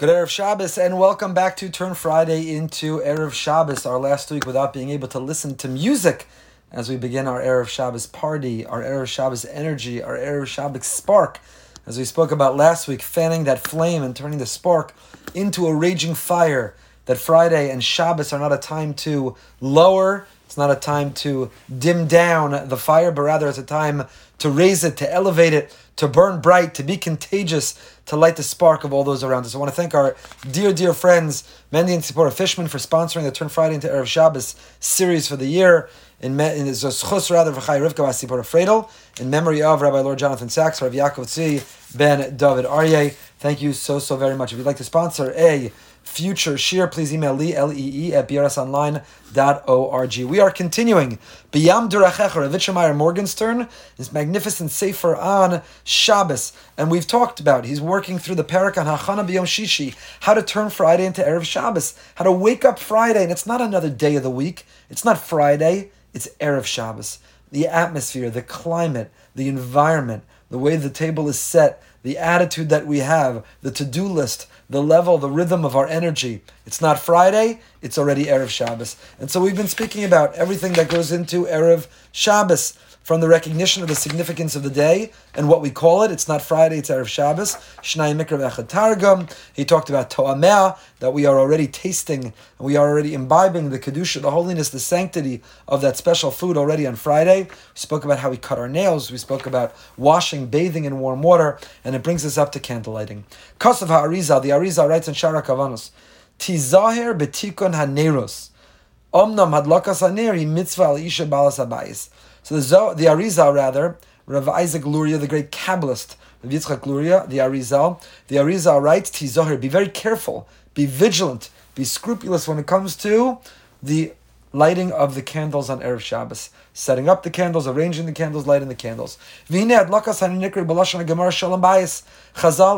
Good Erev Shabbos and welcome back to Turn Friday into Erev Shabbos, our last week without being able to listen to music as we begin our Erev Shabbos party, our Erev Shabbos energy, our Erev Shabbos spark. As we spoke about last week, fanning that flame and turning the spark into a raging fire. That Friday and Shabbos are not a time to lower, it's not a time to dim down the fire, but rather it's a time to raise it, to elevate it, to burn bright, to be contagious, to light the spark of all those around us. I want to thank our dear, dear friends, Mendy and Tzipora Fishman, for sponsoring the Turn Friday into Erev Shabbos series for the year. In, in Zoschus rather Rivka Fredel, in memory of Rabbi Lord Jonathan Sacks, Rav Yaakov Tzvi, Ben David Aryeh. Thank you so, so very much. If you'd like to sponsor a future shir, please email Lee, L-E-E, at brsonline.org. We are continuing Biyam Durachecha, Rav Yitzchak Meir Morgenstern, his magnificent sefer on Shabbos. And we've talked about, he's working through the parak on Hachana Biyom Shishi, how to turn Friday into Erev Shabbos, how to wake up Friday, and it's not another day of the week, it's not Friday, it's Erev Shabbos. The atmosphere, the climate, the environment, the way the table is set, the attitude that we have, the to-do list, the level, the rhythm of our energy. It's not Friday, it's already Erev Shabbos. And so we've been speaking about everything that goes into Erev Shabbos from the recognition of the significance of the day and what we call it. It's not Friday, it's Erev Shabbos. Shnai Mikra Targum. He talked about To'ameh, that we are already tasting and we are already imbibing the Kedusha, the holiness, the sanctity of that special food already on Friday. We spoke about how we cut our nails. We spoke about washing, bathing in warm water, and it brings us up to candlelighting. Kasav HaArizal, the Arizal writes in Shara Kavanos, Tizaher betikon haneros. Omnam hadlakas haneri mitzvah al isha balas abayis. So the, the Arizal, rather, Rav Isaac Luria, the great Kabbalist, Rav Yitzchak Luria, the Arizal, the Arizal writes, Tizohir, be very careful, be vigilant, be scrupulous when it comes to the lighting of the candles on Erev Shabbos. Setting up the candles, arranging the candles, lighting the candles. Chazal,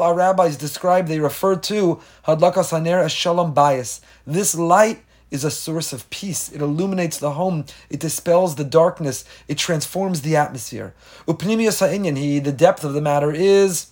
our rabbis describe, they refer to Hadlakas Haner as Shalom Bayis. This light is a source of peace. It illuminates the home. It dispels the darkness. It transforms the atmosphere. Upnimiyas ha'inyan, he, the depth of the matter is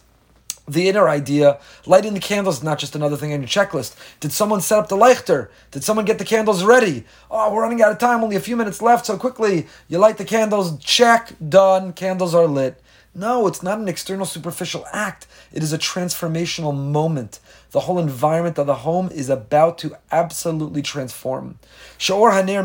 the inner idea. Lighting the candles is not just another thing on your checklist. Did someone set up the leichter? Did someone get the candles ready? Oh, we're running out of time. Only a few minutes left. So quickly, you light the candles. Check. Done. Candles are lit. No, it's not an external superficial act. It is a transformational moment. The whole environment of the home is about to absolutely transform. Or. The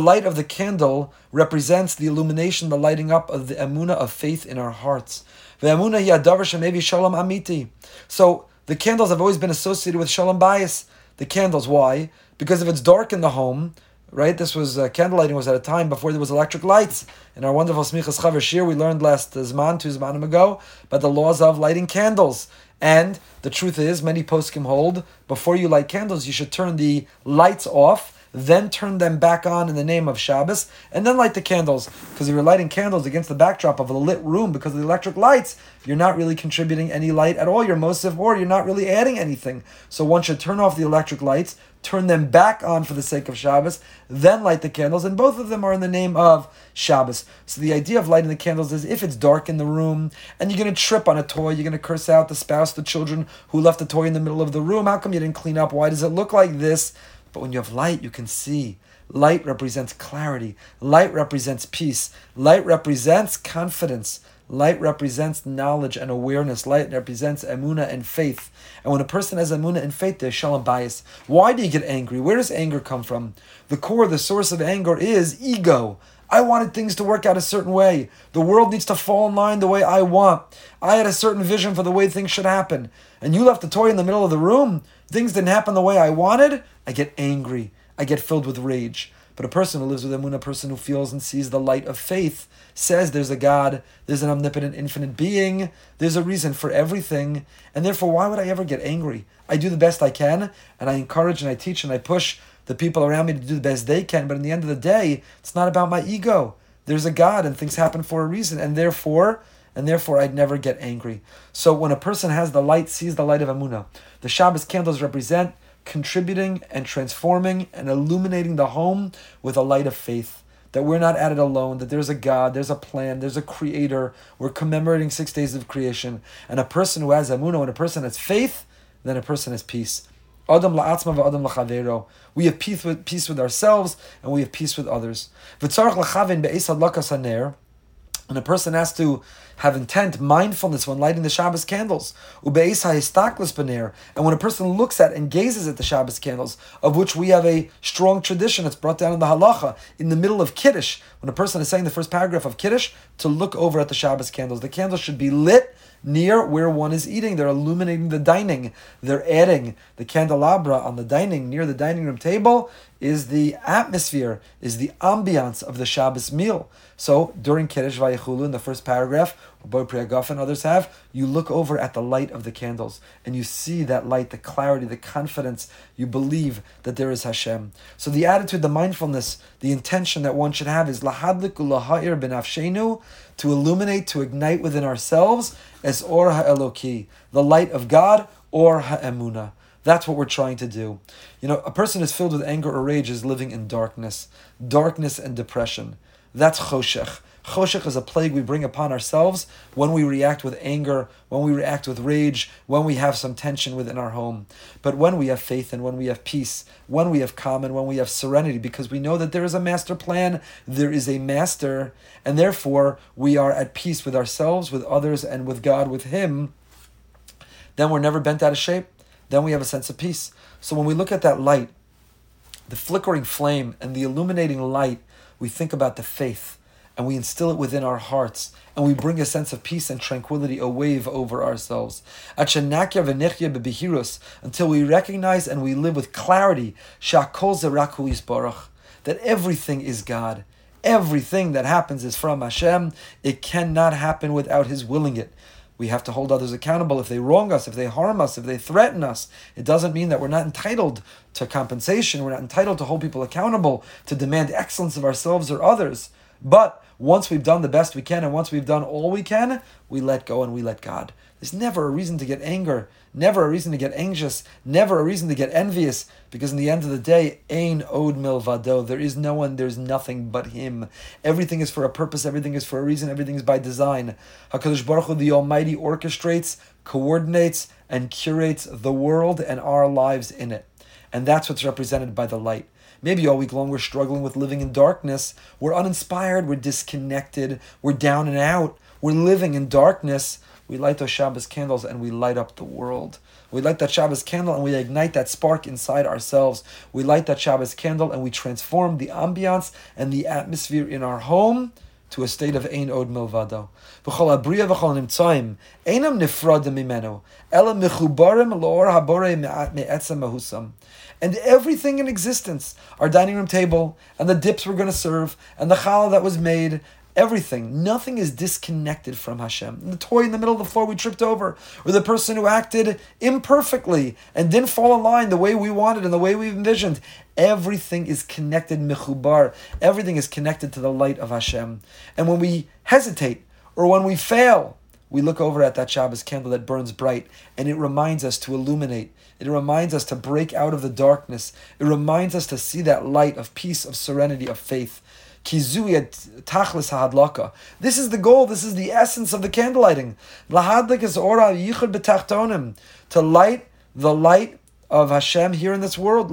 light of the candle represents the illumination, the lighting up of the emuna of faith in our hearts. Ve'emuna shalom amiti. So the candles have always been associated with shalom bayis. The candles, why? Because if it's dark in the home, right? This was uh, candlelighting was at a time before there was electric lights. In our wonderful Smichas Chaver we learned last uh, Zman, two Zmanim ago, about the laws of lighting candles. And the truth is, many poskim hold, before you light candles, you should turn the lights off, then turn them back on in the name of Shabbos, and then light the candles. Because if you're lighting candles against the backdrop of a lit room because of the electric lights, you're not really contributing any light at all. You're Mosif, or you're not really adding anything. So one should turn off the electric lights, turn them back on for the sake of Shabbos, then light the candles, and both of them are in the name of Shabbos. So the idea of lighting the candles is if it's dark in the room and you're going to trip on a toy, you're going to curse out the spouse, the children who left the toy in the middle of the room. How come you didn't clean up? Why does it look like this? But when you have light, you can see. Light represents clarity. Light represents peace. Light represents confidence. Light represents knowledge and awareness. Light represents emuna and faith. And when a person has emuna and faith, there's shalom bayis. Why do you get angry? Where does anger come from? The core, the source of anger is ego. I wanted things to work out a certain way. The world needs to fall in line the way I want. I had a certain vision for the way things should happen. And you left the toy in the middle of the room. Things didn't happen the way I wanted. I get angry. I get filled with rage. But a person who lives with Emunah, a person who feels and sees the light of faith, says there's a God, there's an omnipotent, infinite being, there's a reason for everything, and therefore, why would I ever get angry? I do the best I can, and I encourage and I teach and I push the people around me to do the best they can, but in the end of the day, it's not about my ego. There's a God, and things happen for a reason, and therefore, and therefore I'd never get angry. So when a person has the light, sees the light of Amunah, the Shabbos candles represent contributing and transforming and illuminating the home with a light of faith. that we're not at it alone, that there's a God, there's a plan, there's a creator. We're commemorating six days of creation. And a person who has amunah, when a person has faith, then a person has peace. Adam. We have peace with, peace with ourselves and we have peace with others. V'tzarech l'chavin be'es hadlakas haner. And a person has to have intent, mindfulness when lighting the Shabbos candles. And when a person looks at and gazes at the Shabbos candles, of which we have a strong tradition, that's brought down in the halacha, in the middle of Kiddush, when a person is saying the first paragraph of Kiddush, to look over at the Shabbos candles. The candles should be lit near where one is eating. They're illuminating the dining. They're adding the candelabra on the dining, near the dining room table, is the atmosphere, is the ambiance of the Shabbos meal. So during Kiddush Vayechulu, in the first paragraph, Boy Priyagaf and others have, you look over at the light of the candles and you see that light, the clarity, the confidence. You believe that there is Hashem. So the attitude, the mindfulness, the intention that one should have is lahadlik ulaha'ir benafshenu, to illuminate, to ignite within ourselves as or ha'eloki, the light of God or ha'emuna. That's what we're trying to do. You know, a person is filled with anger or rage is living in darkness, darkness and depression. That's choshech. Choshech is a plague we bring upon ourselves when we react with anger, when we react with rage, when we have some tension within our home. But when we have faith and when we have peace, when we have calm and when we have serenity, because we know that there is a master plan, there is a master, and therefore we are at peace with ourselves, with others, and with God, with Him, then we're never bent out of shape. Then we have a sense of peace. So when we look at that light, the flickering flame and the illuminating light, we think about the faith and we instill it within our hearts and we bring a sense of peace and tranquility, a wave over ourselves. Until we recognize and we live with clarity that everything is God. Everything that happens is from Hashem. It cannot happen without His willing it. We have to hold others accountable if they wrong us, if they harm us, if they threaten us. It doesn't mean that we're not entitled to compensation. We're not entitled to hold people accountable, to demand excellence of ourselves or others. But once we've done the best we can and once we've done all we can, we let go and we let God. There's never a reason to get anger, never a reason to get anxious, never a reason to get envious, because in the end of the day, ain od milvado. There is no one, there's nothing but Him. Everything is for a purpose, everything is for a reason, everything is by design. Hakadosh Baruch Hu, the Almighty, orchestrates, coordinates, and curates the world and our lives in it, and that's what's represented by the light. Maybe all week long we're struggling with living in darkness. We're uninspired. We're disconnected. We're down and out. We're living in darkness. We light those Shabbos candles and we light up the world. We light that Shabbos candle and we ignite that spark inside ourselves. We light that Shabbos candle and we transform the ambiance and the atmosphere in our home to a state of ein od milvado. V'chol abriya v'chol nimtzaim einam nifradim mimenu ela mechubarim loor habore me'etzem mahusam and everything in existence our dining room table, and the dips we're going to serve, and the challah that was made. Everything, nothing is disconnected from Hashem. The toy in the middle of the floor we tripped over, or the person who acted imperfectly and didn't fall in line the way we wanted and the way we envisioned. Everything is connected, mechubar. Everything is connected to the light of Hashem. And when we hesitate or when we fail, we look over at that Shabbos candle that burns bright and it reminds us to illuminate. It reminds us to break out of the darkness. It reminds us to see that light of peace, of serenity, of faith. This is the goal. This is the essence of the candle lighting. To light the light of Hashem here in this world.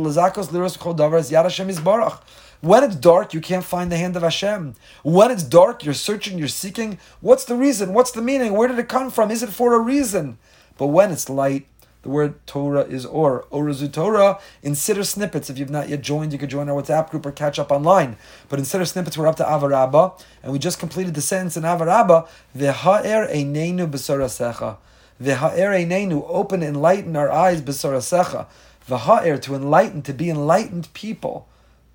When it's dark, you can't find the hand of Hashem. When it's dark, you're searching, you're seeking. What's the reason? What's the meaning? Where did it come from? Is it for a reason? But when it's light, the word Torah is or. Orazu Torah in Siddur snippets. If you've not yet joined, you could join our WhatsApp group or catch up online. But in Siddur snippets, we're up to Ahava Rabbah, and we just completed the sentence in Ahava Rabbah, V'ha'er einenu b'sorasecha. V'ha'er einenu, open, enlighten our eyes b'sorasecha. V'ha'er, to enlighten, to be enlightened people.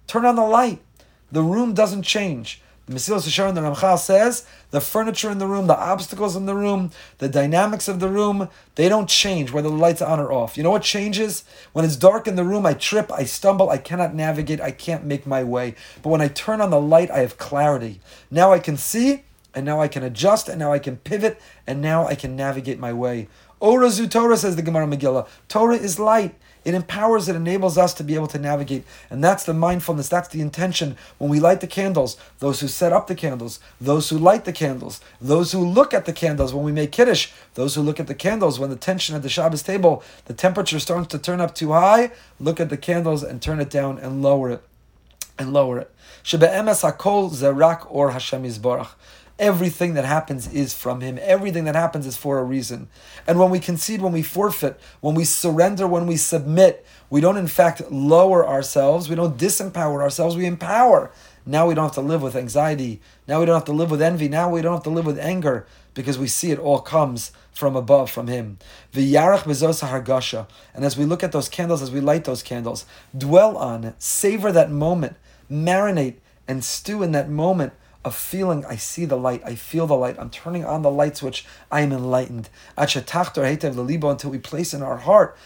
Turn on the light. The room doesn't change. Mesilas Yesharim, the Ramchal says, the furniture in the room, the obstacles in the room, the dynamics of the room, they don't change whether the light's are on or off. You know what changes? When it's dark in the room, I trip, I stumble, I cannot navigate, I can't make my way. But when I turn on the light, I have clarity. Now I can see, and now I can adjust, and now I can pivot, and now I can navigate my way. Ora zu Torah, says the Gemara Megillah. Torah is light. It empowers, it enables us to be able to navigate. And that's the mindfulness, that's the intention when we light the candles, those who set up the candles, those who light the candles, those who look at the candles when we make Kiddush, those who look at the candles when the tension at the Shabbos table, the temperature starts to turn up too high, look at the candles and turn it down and lower it. And lower it. hakol zerak or Hashem Yisborach. Everything that happens is from Him. Everything that happens is for a reason. And when we concede, when we forfeit, when we surrender, when we submit, we don't in fact lower ourselves, we don't disempower ourselves, we empower. Now we don't have to live with anxiety. Now we don't have to live with envy. Now we don't have to live with anger because we see it all comes from above, from Him. V'yarach bezos hargasha. And as we look at those candles, as we light those candles, dwell on, it, savor that moment, marinate and stew in that moment of feeling I see the light, I feel the light, I'm turning on the light switch, I am enlightened. Until we place in our heart,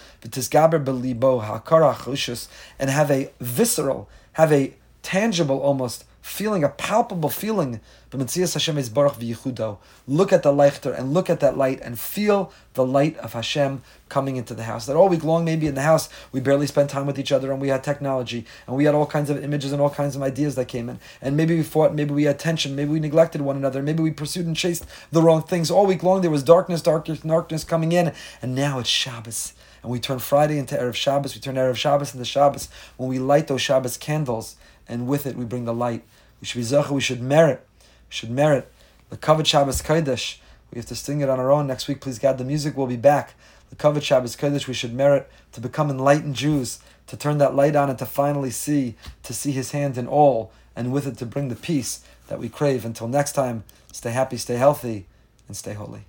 and have a visceral, have a tangible almost feeling, a palpable feeling. Hashem is Baruch v'yichudo. Look at the leichter and look at that light and feel the light of Hashem coming into the house. That all week long, maybe in the house, we barely spent time with each other and we had technology and we had all kinds of images and all kinds of ideas that came in. And maybe we fought, maybe we had tension, maybe we neglected one another, maybe we pursued and chased the wrong things. All week long, there was darkness, darkness, darkness coming in. And now it's Shabbos. And we turn Friday into Erev Shabbos, we turn Erev Shabbos into Shabbos when we light those Shabbos candles and with it we bring the light. We should be zacha. We should merit. We should merit the covet Shabbos Kodesh. We have to sing it on our own next week. Please God, the music will be back. The covet Shabbos Kodesh. We should merit to become enlightened Jews, to turn that light on and to finally see, to see His hand in all, and with it to bring the peace that we crave. Until next time, stay happy, stay healthy, and stay holy.